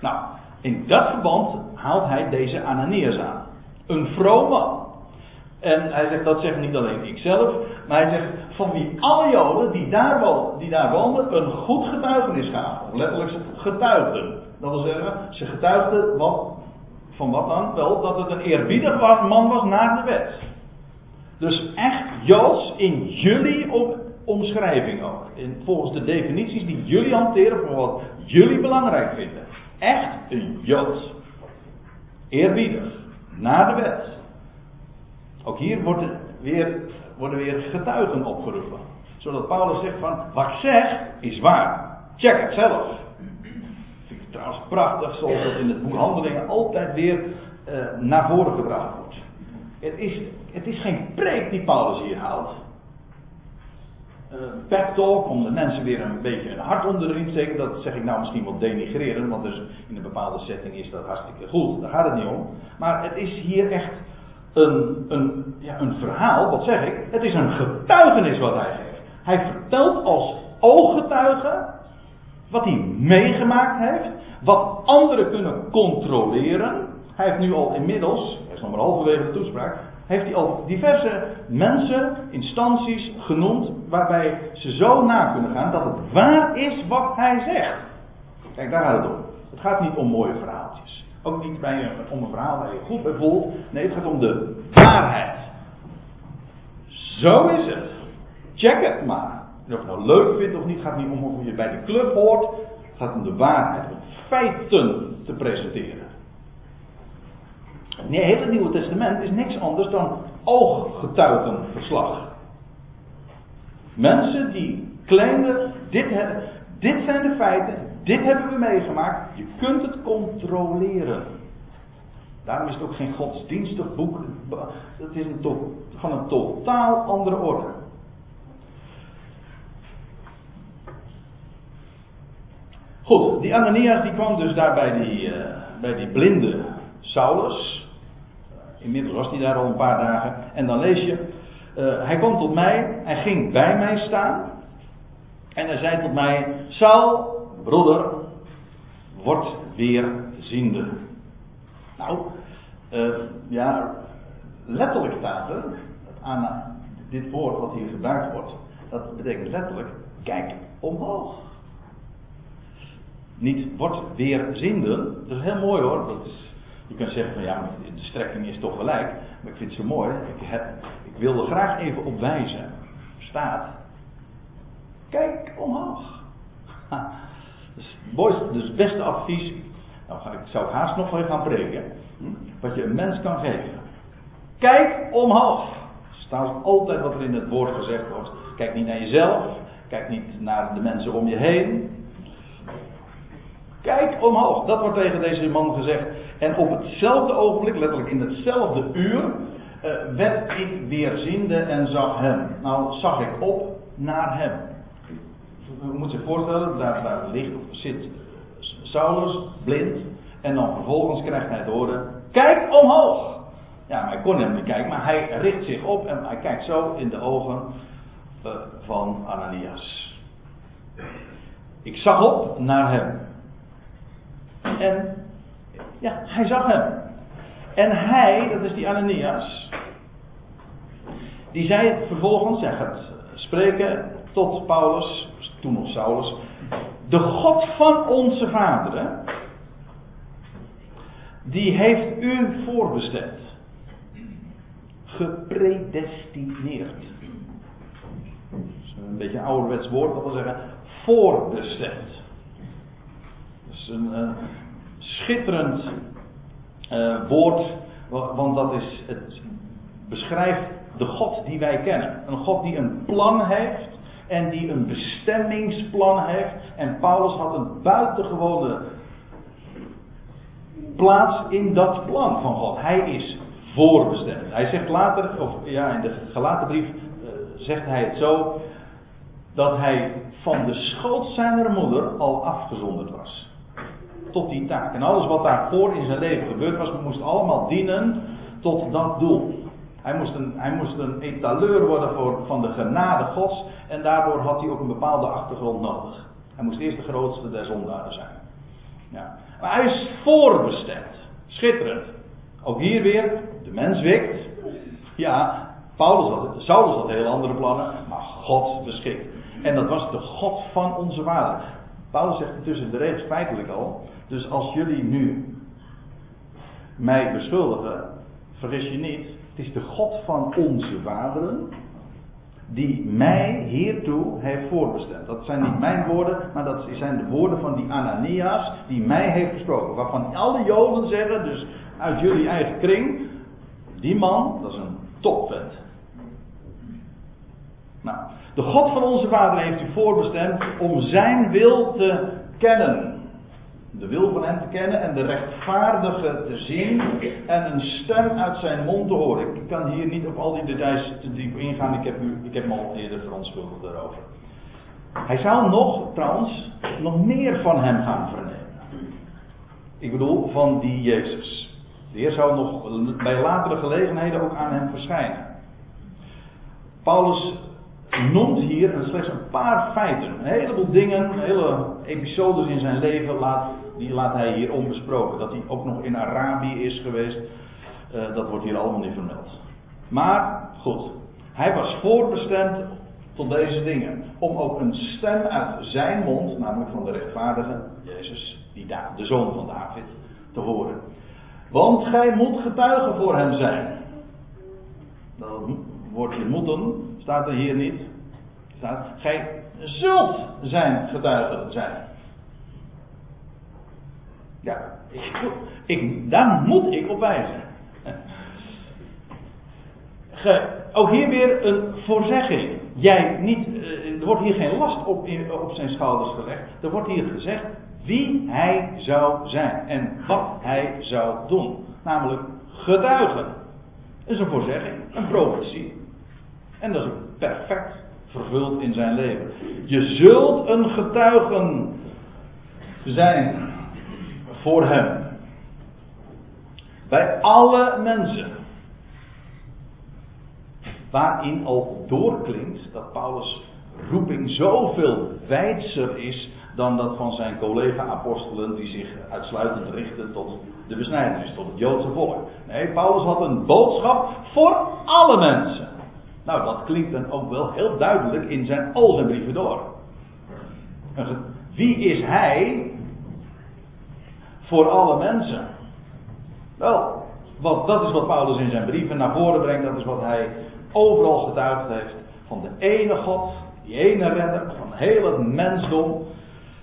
Nou, in dat verband haalt hij deze Ananias aan. Een vroom man. En hij zegt, dat zegt niet alleen ikzelf, maar hij zegt, van wie alle Joden die daar, woonden, die daar woonden, een goed getuigenis gaven. Letterlijk getuigden. Dat wil zeggen, ze getuigden wat, van wat dan? Wel, dat het een eerbiedig man was naar de wet. Dus echt Joods in jullie omschrijving ook. Volgens de definities die jullie hanteren voor wat jullie belangrijk vinden. Echt een Jood. Eerbiedig. Naar de wet. Ook hier wordt weer, worden weer getuigen opgeroepen. Zodat Paulus zegt van, wat ik zeg is waar. Check het zelf. Vind ik trouwens prachtig, zoals dat in het boek Handelingen altijd weer uh, naar voren gebracht wordt. Het is, het is geen preek die Paulus hier houdt. Uh, pep talk om de mensen weer een beetje een hart onder de riem te steken. Dat zeg ik nou misschien wat denigreren, want dus in een bepaalde setting is dat hartstikke goed. Daar gaat het niet om. Maar het is hier echt een, een, ja, een verhaal, wat zeg ik? Het is een getuigenis wat hij geeft. Hij vertelt als ooggetuige wat hij meegemaakt heeft, wat anderen kunnen controleren. Hij heeft nu al inmiddels, hij is nog maar halverwege de toespraak, heeft hij al diverse mensen, instanties genoemd, waarbij ze zo na kunnen gaan dat het waar is wat hij zegt. Kijk, daar gaat het om. Het gaat niet om mooie verhaaltjes. Ook niet bij een, om een verhaal waar je goed bij voelt. Nee, het gaat om de waarheid. Zo is het. Check het maar. of je nou leuk vindt of niet, gaat niet om of je bij de club hoort. Het gaat om de waarheid, om feiten te presenteren. Het hele Nieuwe Testament is niks anders dan ooggetuigenverslag. Mensen die claimen, dit, dit zijn de feiten, dit hebben we meegemaakt. Je kunt het controleren. Daarom is het ook geen godsdienstig boek. Het is een van een totaal andere orde. Goed, die Ananias die kwam dus daar bij die, uh, bij die blinde Saulus. Inmiddels was hij daar al een paar dagen. En dan lees je, uh, hij kwam tot mij, hij ging bij mij staan. En hij zei tot mij, Saul, broeder, wordt weer ziende. Nou, uh, ja, letterlijk staat er, aan dit woord wat hier gebruikt wordt, dat betekent letterlijk, kijk omhoog. Niet wordt weer ziende, dat is heel mooi hoor, dat is, je kunt zeggen van ja, de strekking is toch gelijk, maar ik vind zo mooi, ik, heb, ik wil er graag even op wijzen. Staat, kijk omhoog. Dus, dus het beste advies, nou ik, zou haast nog wel gaan preken, hm, wat je een mens kan geven. Kijk omhoog. Staat altijd wat er in het woord gezegd wordt. Kijk niet naar jezelf, kijk niet naar de mensen om je heen. Kijk omhoog. Dat wordt tegen deze man gezegd. En op hetzelfde ogenblik, letterlijk in hetzelfde uur, uh, werd ik weerziende en zag hem. Nou zag ik op naar hem u moet zich voorstellen, daar, daar ligt of zit Saulus blind. En dan vervolgens krijgt hij te horen: Kijk omhoog! Ja, hij kon hem niet kijken, maar hij richt zich op en hij kijkt zo in de ogen uh, van Ananias. Ik zag op naar hem. En ja, hij zag hem. En hij, dat is die Ananias, die zei vervolgens, hij gaat spreken tot Paulus, toen nog Saulus. De God van onze vaderen, die heeft u voorbestemd. Gepredestineerd. een beetje een ouderwets woord, dat wil zeggen voorbestemd. Dat is een uh, schitterend uh, woord, want dat is het beschrijft de God die wij kennen. Een God die een plan heeft en die een bestemmingsplan heeft. En Paulus had een buitengewone plaats in dat plan van God. Hij is voorbestemd. Hij zegt later, of ja, in de gelaten brief uh, zegt hij het zo, dat hij van de schoot zijner moeder al afgezonderd was. Tot die taak. En alles wat daarvoor in zijn leven gebeurd was, moest allemaal dienen tot dat doel. Hij moest een, hij moest een etaleur worden voor, van de genade Gods. En daardoor had hij ook een bepaalde achtergrond nodig. Hij moest eerst de grootste der zondaren zijn. Ja. Maar hij is voorbestemd. Schitterend. Ook hier weer, de mens wikt. Ja, Paulus had, Saulus had hele andere plannen, maar God beschikt. En dat was de God van onze vader. Paulus zegt tussen de regels feitelijk al. Dus als jullie nu mij beschuldigen, vergis je niet, het is de God van onze vaderen die mij hiertoe heeft voorbestemd. Dat zijn niet mijn woorden, maar dat zijn de woorden van die Ananias die mij heeft gesproken. Waarvan alle Joden zeggen, dus uit jullie eigen kring, die man, dat is een topvent. Nou, de God van onze vader heeft u voorbestemd om zijn wil te kennen. De wil van hem te kennen en de rechtvaardige te zien en een stem uit zijn mond te horen. Ik kan hier niet op al die details te diep ingaan, ik heb, u, ik heb hem al eerder verontschuldigd daarover. Hij zou nog, trouwens, nog meer van hem gaan vernemen. Ik bedoel, van die Jezus. De Heer zou nog bij latere gelegenheden ook aan hem verschijnen. Paulus noemt hier slechts een paar feiten. Een heleboel dingen, hele episodes in zijn leven, laat, die laat hij hier onbesproken. Dat hij ook nog in Arabië is geweest, uh, dat wordt hier allemaal niet vermeld. Maar goed, hij was voorbestemd tot deze dingen. Om ook een stem uit zijn mond, namelijk van de rechtvaardige, Jezus, die de zoon van David, te horen. Want gij moet getuigen voor hem zijn. Dat woordje moeten staat er hier niet. Staat, gij zult zijn getuigen zijn. Ja, ik, ik, daar moet ik op wijzen. Ge, ook hier weer een voorzegging. Jij niet, eh, er wordt hier geen last op, op zijn schouders gelegd. Er wordt hier gezegd wie hij zou zijn en wat hij zou doen. Namelijk getuigen. Dat is een voorzegging, een profetie. En dat is perfect vervuld in zijn leven. Je zult een getuigen zijn voor hem. Bij alle mensen. Waarin al doorklinkt dat Paulus roeping zoveel wijdser is dan dat van zijn collega-apostelen die zich uitsluitend richten tot de besnijdenis, tot het Joodse volk. Nee, Paulus had een boodschap voor alle mensen. Nou, dat klinkt dan ook wel heel duidelijk in zijn, al zijn brieven door. Wie is hij voor alle mensen? Wel, wat, dat is wat Paulus in zijn brieven naar voren brengt. Dat is wat hij overal getuigd heeft. Van de ene God, die ene redder, van heel het mensdom.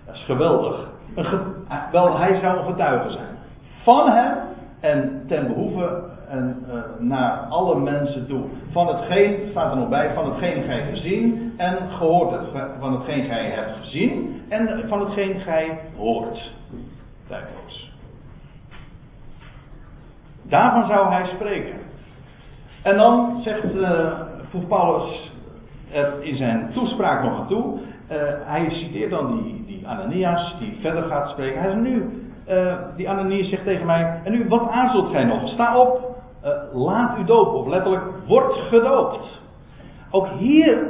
Dat is geweldig. wel, hij zou een getuige zijn. Van hem en ten behoeve en uh, naar alle mensen toe. Van hetgeen, staat er nog bij, van hetgeen gij gezien en gehoord hebt. Van hetgeen gij hebt gezien en van hetgeen gij hoort. Tijdloos. Daarvan zou hij spreken. En dan zegt, uh, voegt Paulus er in zijn toespraak nog aan toe. Uh, hij citeert dan die, die Ananias die verder gaat spreken. Hij zegt nu, uh, die Ananias zegt tegen mij, en nu wat aarzelt gij nog? Sta op, uh, laat u dopen, of letterlijk, wordt gedoopt. Ook hier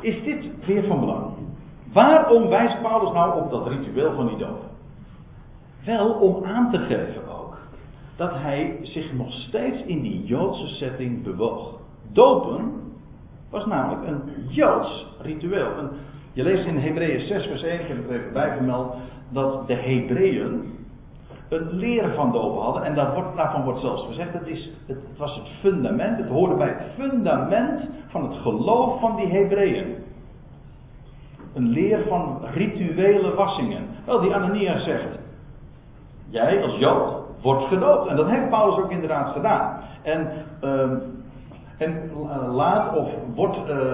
is dit weer van belang. Waarom wijst Paulus nou op dat ritueel van die doop? Wel om aan te geven ook dat hij zich nog steeds in die Joodse setting bewoog. Dopen was namelijk een Joods ritueel. je leest in Hebreeën 6 vers 1, ik heb het even bij vermeld, dat de Hebreeën een leer van dopen hadden. En daar wordt, daarvan wordt zelfs gezegd, het, is, het, het, was het fundament, het hoorde bij het fundament van het geloof van die Hebreeën. Een leer van rituele wassingen. Wel, die Ananias zegt, jij als Jood wordt gedoopt. En dat heeft Paulus ook inderdaad gedaan. En, uh, en laat of wordt uh,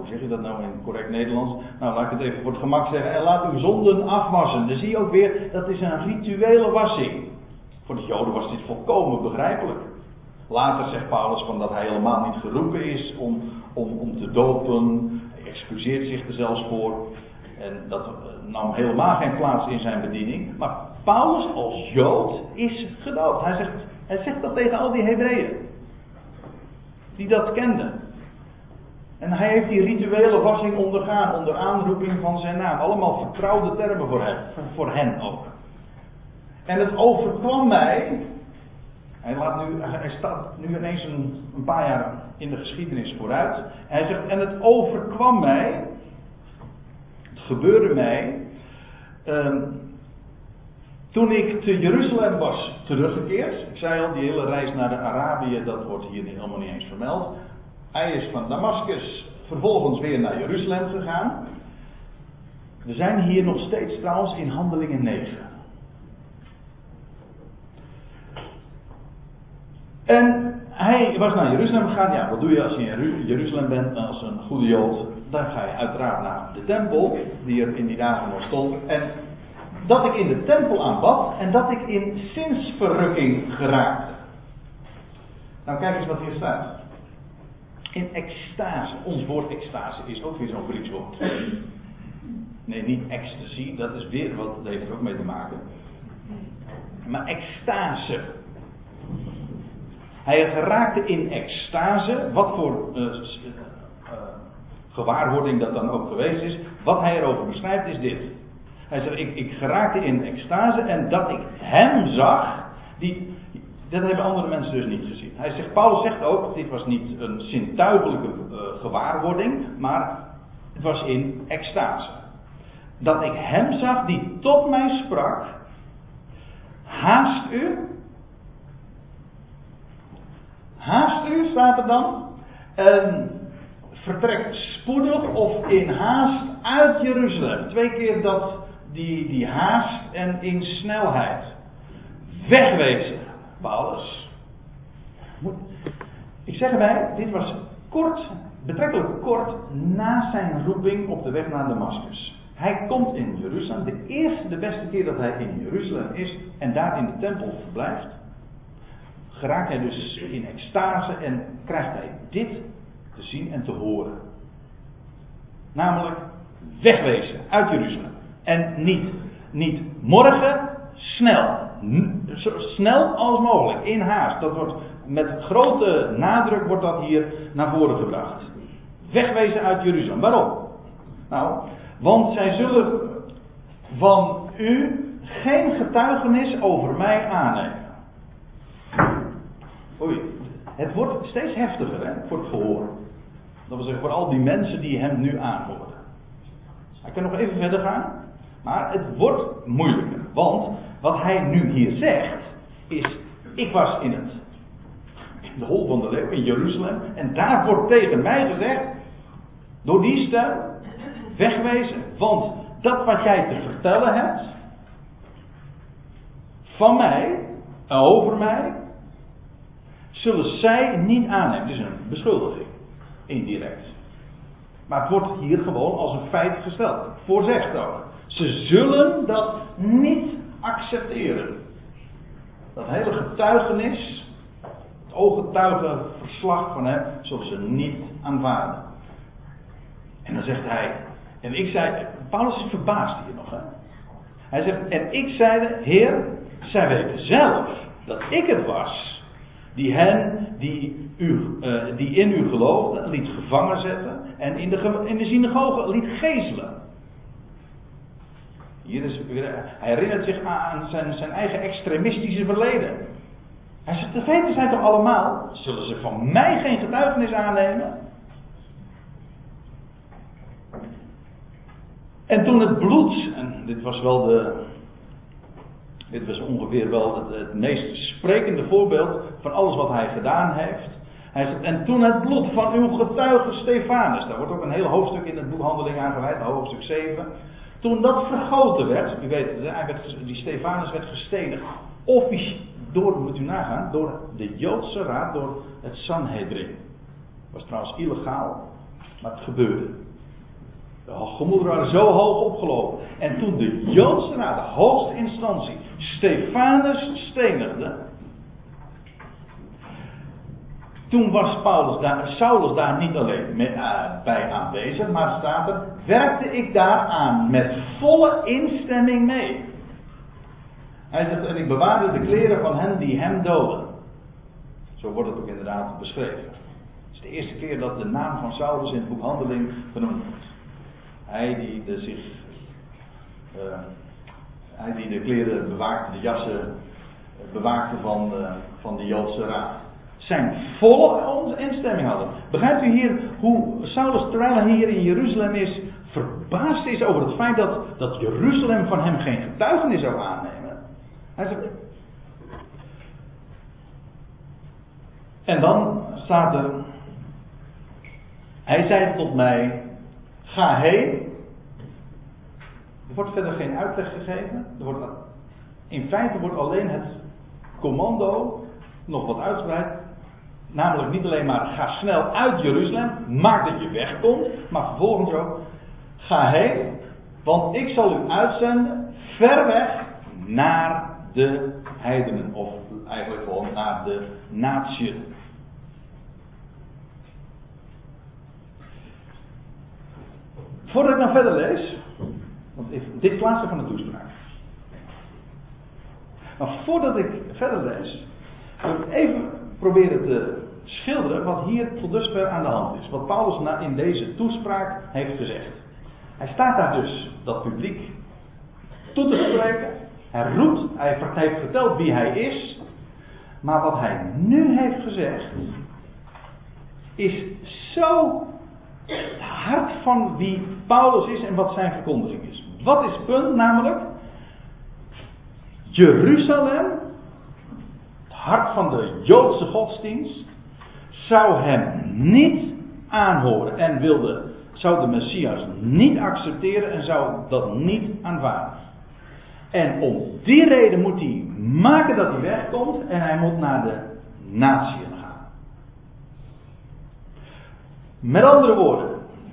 hoe zeg je dat nou in correct Nederlands? Nou, laat ik het even voor het gemak zeggen. En laat uw zonden afwassen. Dan zie je ook weer, dat is een rituele wassing. Voor de Joden was dit volkomen begrijpelijk. Later zegt Paulus van dat hij helemaal niet geroepen is om, om, om te dopen. Hij excuseert zich er zelfs voor. En dat nam helemaal geen plaats in zijn bediening. Maar Paulus als Jood is gedoopt. Hij zegt, hij zegt dat tegen al die Hebreeën. Die dat kenden. En hij heeft die rituele wassing ondergaan onder aanroeping van zijn naam. Allemaal vertrouwde termen voor hem, voor hen ook. En het overkwam mij. Hij, laat nu, staat nu ineens een, een paar jaar in de geschiedenis vooruit. Hij zegt, en het overkwam mij. Het gebeurde mij. Ehm, toen ik te Jeruzalem was teruggekeerd. Ik zei al, die hele reis naar de Arabië, dat wordt hier helemaal niet eens vermeld. Hij is van Damascus vervolgens weer naar Jeruzalem gegaan. We zijn hier nog steeds trouwens in Handelingen 9. En hij was naar Jeruzalem gegaan. Ja, wat doe je als je in Jeruzalem bent, als een goede Jood? Dan ga je uiteraard naar de tempel, die er in die dagen nog stond. En dat ik in de tempel aanbad en dat ik in zinsverrukking geraakte. Nou, kijk eens wat hier staat. In extase. Ons woord extase is ook weer zo'n Grieks woord. Nee, niet ecstasy, dat is weer wat, dat heeft er ook mee te maken. Maar extase. Hij geraakte in extase, wat voor uh, uh, gewaarwording dat dan ook geweest is. Wat hij erover beschrijft is dit. Hij zegt, ik, ik geraakte in extase en dat ik hem zag, die, dat hebben andere mensen dus niet gezien. Hij zegt, Paulus zegt ook, dit was niet een zintuigelijke uh, gewaarwording, maar het was in extase. Dat ik hem zag die tot mij sprak, haast u, haast u staat er dan, en vertrek spoedig of in haast uit Jeruzalem. Twee keer dat, die, die haast en in snelheid. Wegwezen. Paulus. Ik zeg erbij, dit was kort, betrekkelijk kort na zijn roeping op de weg naar Damascus. Hij komt in Jeruzalem, de eerste, de beste keer dat hij in Jeruzalem is en daar in de tempel verblijft, geraakt hij dus in extase en krijgt hij dit te zien en te horen. Namelijk wegwezen uit Jeruzalem. En niet, niet morgen, snel zo snel als mogelijk, in haast. Dat wordt met grote nadruk wordt dat hier naar voren gebracht. Wegwezen uit Jeruzalem. Waarom? Nou, want zij zullen van u geen getuigenis over mij aannemen. Oei, het wordt steeds heftiger hè, voor het gehoor. Dat wil zeggen voor al die mensen die hem nu aanhoren. Hij kan nog even verder gaan, maar het wordt moeilijker. Want wat hij nu hier zegt, is: Ik was in het. In de hol van de leeuw in Jeruzalem. En daar wordt tegen mij gezegd: Door die stem, wegwezen. Want dat wat jij te vertellen hebt. Van mij, over mij. Zullen zij niet aannemen. Is een beschuldiging. Indirect. Maar het wordt hier gewoon als een feit gesteld. Voorzegd ook. Ze zullen dat niet accepteren. Dat hele getuigenis, het ooggetuigenverslag van hem, zullen ze niet aanvaarden. En dan zegt hij, en ik zei, Paulus is verbaasd hier nog. Hè? Hij zegt, en ik zeide, Heer, zij weten zelf dat ik het was die hen die, u, uh, die in u geloofden liet gevangen zetten en in de, in de synagoge liet gezelen. Hij herinnert zich aan zijn, zijn eigen extremistische verleden. Hij zegt, de weten zijn toch allemaal? Zullen ze van mij geen getuigenis aannemen? En toen het bloed, en dit was wel de. Dit was ongeveer wel het, meest sprekende voorbeeld van alles wat hij gedaan heeft. Hij zegt, en toen het bloed van uw getuige Stefanus, daar wordt ook een heel hoofdstuk in het boek Handeling hoofdstuk 7. Toen dat vergoten werd, u weet, werd, die Stefanus werd gestenigd, officieel, door, moet u nagaan, door de Joodse raad, door het Sanhedrin. Was trouwens illegaal, maar het gebeurde. De gemoederen waren zo hoog opgelopen. En toen de Joodse raad, de hoogste instantie, Stefanus stenigde, toen was Paulus daar, Saulus daar niet alleen uh, bij aanwezig, maar staat er, werkte ik daaraan met volle instemming mee. Hij zegt, en ik bewaarde de kleren van hen die hem doden. Zo wordt het ook inderdaad beschreven. Het is de eerste keer dat de naam van Saulus in het boek Handeling genoemd wordt. Hij die de. Uh, hij die de kleren bewaakte, de jassen bewaakte van van de Joodse raad. Zijn volle instemming hadden. Begrijpt u hier hoe Saulus, terwijl hij hier in Jeruzalem is, verbaasd is over het feit dat, dat Jeruzalem van hem geen getuigenis zou aannemen? Hij zegt. En dan staat er. Hij zei tot mij: Ga heen. Er wordt verder geen uitleg gegeven. Er wordt, in feite wordt alleen het commando nog wat uitgebreid. Namelijk niet alleen maar ga snel uit Jeruzalem, maak dat je wegkomt, maar vervolgens ook ga heen, want ik zal u uitzenden ver weg naar de heidenen, of eigenlijk gewoon naar de natie. Voordat ik nou verder lees, want dit is het laatste van de toespraak. Maar voordat ik verder lees, wil ik even proberen te schilderen wat hier tot dusver aan de hand is. Wat Paulus in deze toespraak heeft gezegd. Hij staat daar dus dat publiek toe te spreken. Hij roept, hij heeft verteld wie hij is. Maar wat hij nu heeft gezegd, is zo het hart van wie Paulus is en wat zijn verkondiging is. Wat is het punt? Namelijk, Jeruzalem, hart van de Joodse godsdienst, zou hem niet aanhoren en wilde, zou de Messias niet accepteren en zou dat niet aanvaarden. En om die reden moet hij maken dat hij wegkomt en hij moet naar de natieën gaan. Met andere woorden,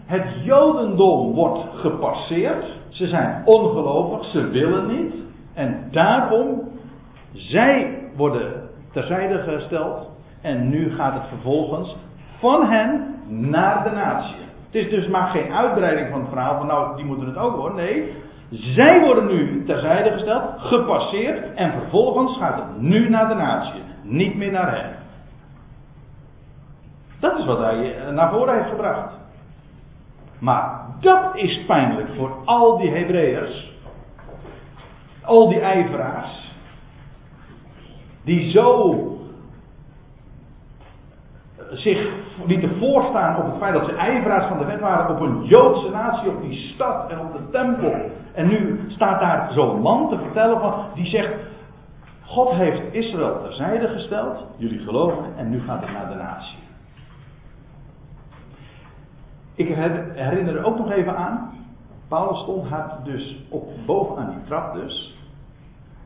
het Jodendom wordt gepasseerd. Ze zijn ongelovig, ze willen niet. En daarom, zij worden terzijde gesteld. En nu gaat het vervolgens van hen naar de natie. Het is dus maar geen uitbreiding van het verhaal van nou, die moeten het ook worden. Nee, zij worden nu terzijde gesteld, gepasseerd. En vervolgens gaat het nu naar de natie. Niet meer naar hen. Dat is wat hij eh, naar voren heeft gebracht. Maar dat is pijnlijk voor al die Hebreërs. Al die ijveraars. Die zo zich lieten voorstaan op het feit dat ze ijveraars van de wet waren op een Joodse natie, op die stad en op de tempel. En nu staat daar zo'n man te vertellen van, die zegt, God heeft Israël terzijde gesteld, jullie geloven, en nu gaat het naar de natie. Ik herinner er ook nog even aan. Paulus stond had dus op, bovenaan die trap dus.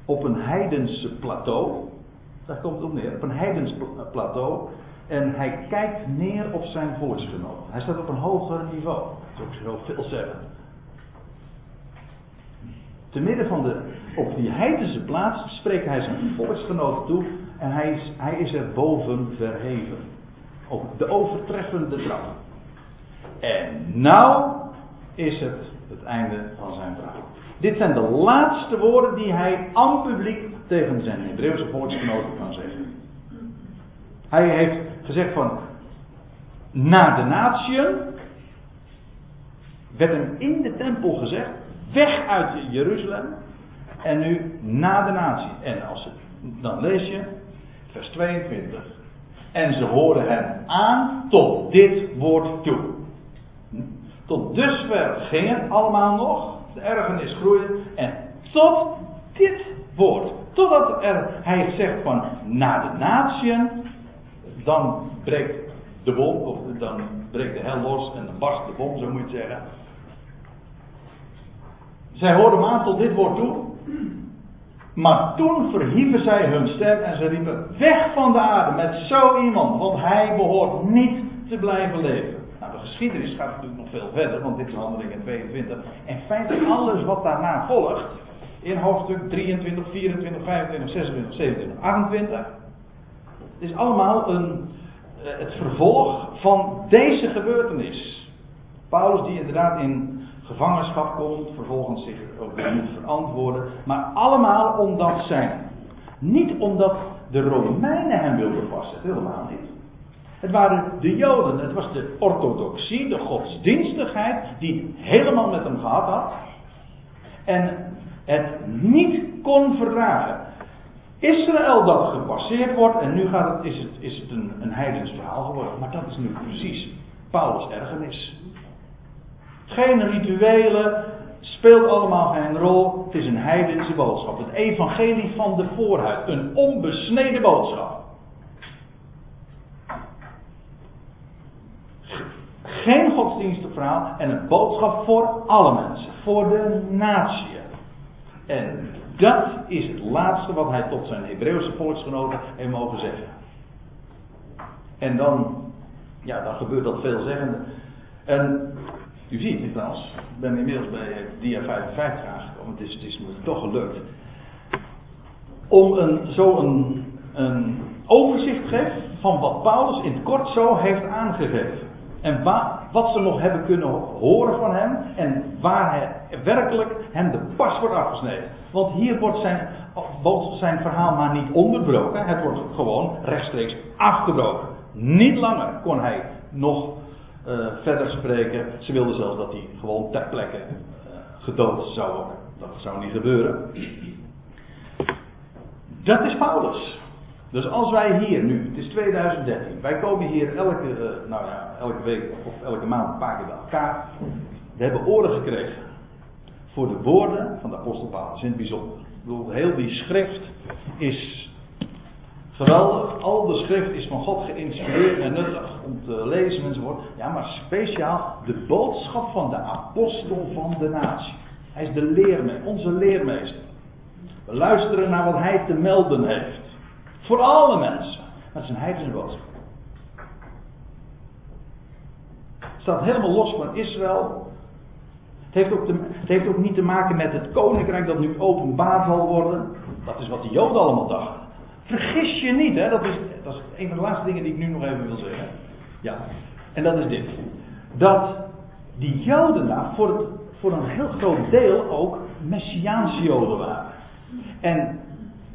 Op een heidense plateau. Daar komt op neer. Op een heidens plateau. En hij kijkt neer op zijn volksgenoten. Hij staat op een hoger niveau. Dat is ook zo veel zeggen. Te midden van de, op die heidense plaats spreekt hij zijn volksgenoten toe. En hij is, hij is er boven verheven. Op de overtreffende trap. En nou is het het einde van zijn verhaal. Dit zijn de laatste woorden die hij aan publiek tegen zijn Hebreeuwse volksgenoten kan zeggen. Hij heeft gezegd van naar de natieën werd hem in de tempel gezegd weg uit Jeruzalem en nu naar de natie. En als dan lees je vers 22 en ze horen hem aan tot dit woord toe. Tot dusver ging het allemaal nog. De ergernis groeide. En tot dit woord. Totdat er, hij zegt van naar de natieën. Dan breekt de bom. Of dan breekt de hel los. En dan barst de bom, zo moet je het zeggen. Zij hoorden hem aan tot dit woord toe. Maar toen verhieven zij hun stem en ze riepen: Weg van de aarde met zo iemand, want hij behoort niet te blijven leven geschiedenis gaat natuurlijk nog veel verder, want dit is handelingen 22. En feitelijk alles wat daarna volgt, in hoofdstuk 23, 24, 25, 26, 27, 28, is allemaal een, eh, het vervolg van deze gebeurtenis. Paulus die inderdaad in gevangenschap komt, vervolgens zich ook moet verantwoorden, maar allemaal omdat zijn, niet omdat de Romeinen hem wilden vastzetten, helemaal niet. Het waren de Joden, het was de orthodoxie, de godsdienstigheid, die helemaal met hem gehad had. En het niet kon verdragen. Israël dat gepasseerd wordt en nu gaat het, is het, is het een, een heidens verhaal geworden. Maar dat is nu precies Paulus' ergernis. Geen rituelen, speelt allemaal geen rol. Het is een heidense boodschap. Het evangelie van de voorhuid. Een onbesneden boodschap. Geen godsdienstig verhaal en een boodschap voor alle mensen. Voor de natie. En dat is het laatste wat hij tot zijn Hebreeuwse volksgenoten heeft mogen zeggen. En dan, ja, dan gebeurt dat veelzeggende. En u ziet trouwens, ik ben inmiddels bij dia 55 aangekomen, het is, het is me toch gelukt. Om een, zo een, een overzicht te geven van wat Paulus in het kort zo heeft aangegeven. En wat ze nog hebben kunnen horen van hem. En waar hij werkelijk hem de pas wordt afgesneden. Want hier wordt zijn, wordt zijn verhaal maar niet onderbroken. Het wordt gewoon rechtstreeks afgebroken. Niet langer kon hij nog uh, verder spreken. Ze wilden zelfs dat hij gewoon ter plekke uh, gedood zou worden. Dat zou niet gebeuren. Dat is Paulus. Dus als wij hier nu, het is 2013, wij komen hier elke, uh, nou ja, elke week of elke maand een paar keer bij elkaar. We hebben oren gekregen voor de woorden van de apostel Paulus in het bijzonder. Ik bedoel, heel die schrift is geweldig. Al de schrift is van God geïnspireerd en nuttig om te lezen enzovoort. Ja, maar speciaal de boodschap van de apostel van de natie. Hij is de leermeester, onze leermeester. We luisteren naar wat hij te melden heeft. Voor alle mensen. Dat is een heidense boodschap. Het staat helemaal los van Israël. Het heeft, ook het heeft ook niet te maken met het koninkrijk dat nu openbaar zal worden. Dat is wat de Joden allemaal dachten. Vergis je niet, hè? Dat, is, dat is een van de laatste dingen die ik nu nog even wil zeggen. Ja, en dat is dit. Dat die Joden daar voor, het, voor een heel groot deel ook Messiaanse Joden waren. En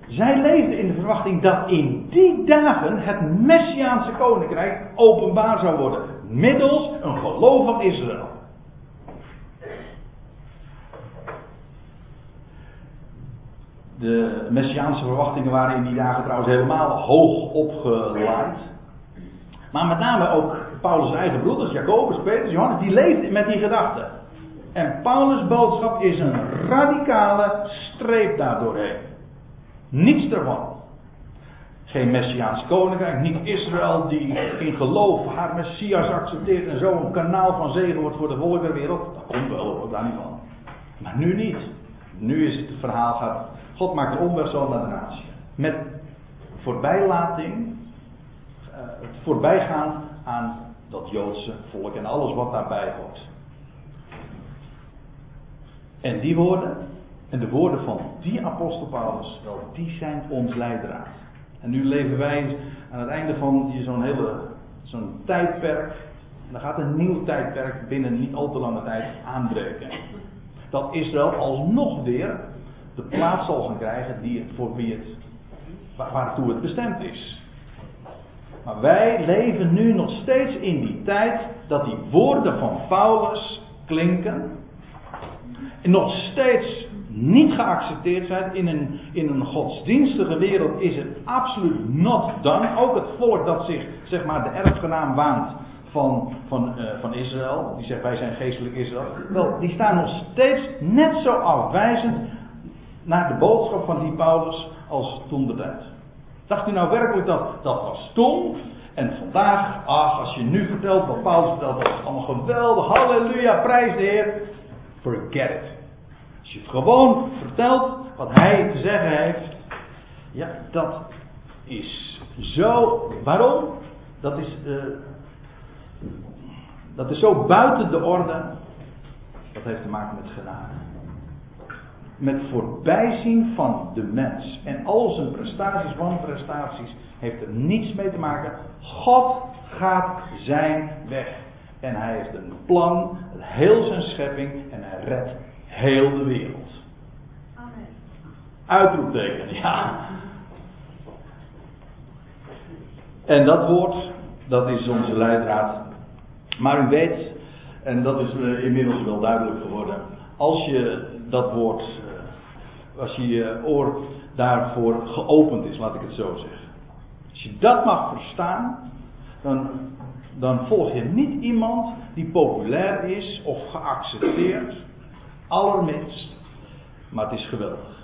zij leefden in de verwachting dat in die dagen het Messiaanse koninkrijk openbaar zou worden. Middels een geloof van Israël. De Messiaanse verwachtingen waren in die dagen trouwens helemaal hoog opgeleid. Maar met name ook Paulus' eigen broeders, Jacobus, Petrus, Johannes, die leefden met die gedachten. En Paulus' boodschap is een radicale streep daardoorheen. Niets ervan. Geen Messiaans koninkrijk, niet Israël die in geloof haar Messias accepteert en zo een kanaal van zegen wordt voor de volkerenwereld. Dat komt wel hoor, daar niet van. Maar nu niet. Nu is het verhaal gaat. God maakt een omweg zo naar de natie. Met voorbijlating, uh, het voorbijgaan aan dat Joodse volk en alles wat daarbij hoort. En die woorden, en de woorden van die apostel Paulus, wel, die zijn ons leidraad. En nu leven wij aan het einde van zo'n hele zo'n tijdperk. En dan gaat een nieuw tijdperk binnen niet al te lange tijd aanbreken. Dat Israël alsnog weer de plaats zal gaan krijgen die het, voor wie het, waartoe het bestemd is. Maar wij leven nu nog steeds in die tijd dat die woorden van Paulus klinken. En nog steeds niet geaccepteerd zijn. In een, in een godsdienstige wereld is het absoluut not done. Ook het volk dat zich, zeg maar, de erfgenaam waant van, van, uh, van Israël. Die zegt wij zijn geestelijk Israël. Wel, die staan nog steeds net zo afwijzend naar de boodschap van die Paulus als toen de tijd. Dacht u nou werkelijk dat dat was toen? En vandaag, ach, als je nu vertelt wat Paulus vertelt, dat is allemaal geweldig. Halleluja, prijs de Heer. Forget it. Als je gewoon vertelt wat hij te zeggen heeft, ja, dat is zo. Waarom? Dat is, uh, dat is zo buiten de orde. Dat heeft te maken met genade. Met voorbijzien van de mens. En al zijn prestaties, wanprestaties, heeft er niets mee te maken. God gaat zijn weg. En hij heeft een plan, heel zijn schepping, en hij redt heel de wereld. Amen. Uitroepteken, ja. En dat woord, Dat is onze leidraad. Maar u weet, en dat is eh, inmiddels wel duidelijk geworden, als je dat woord, eh, als je je oor daarvoor geopend is, laat ik het zo zeggen. Als je dat mag verstaan, dan, dan volg je niet iemand die populair is of geaccepteerd, allerminst. Maar het is geweldig.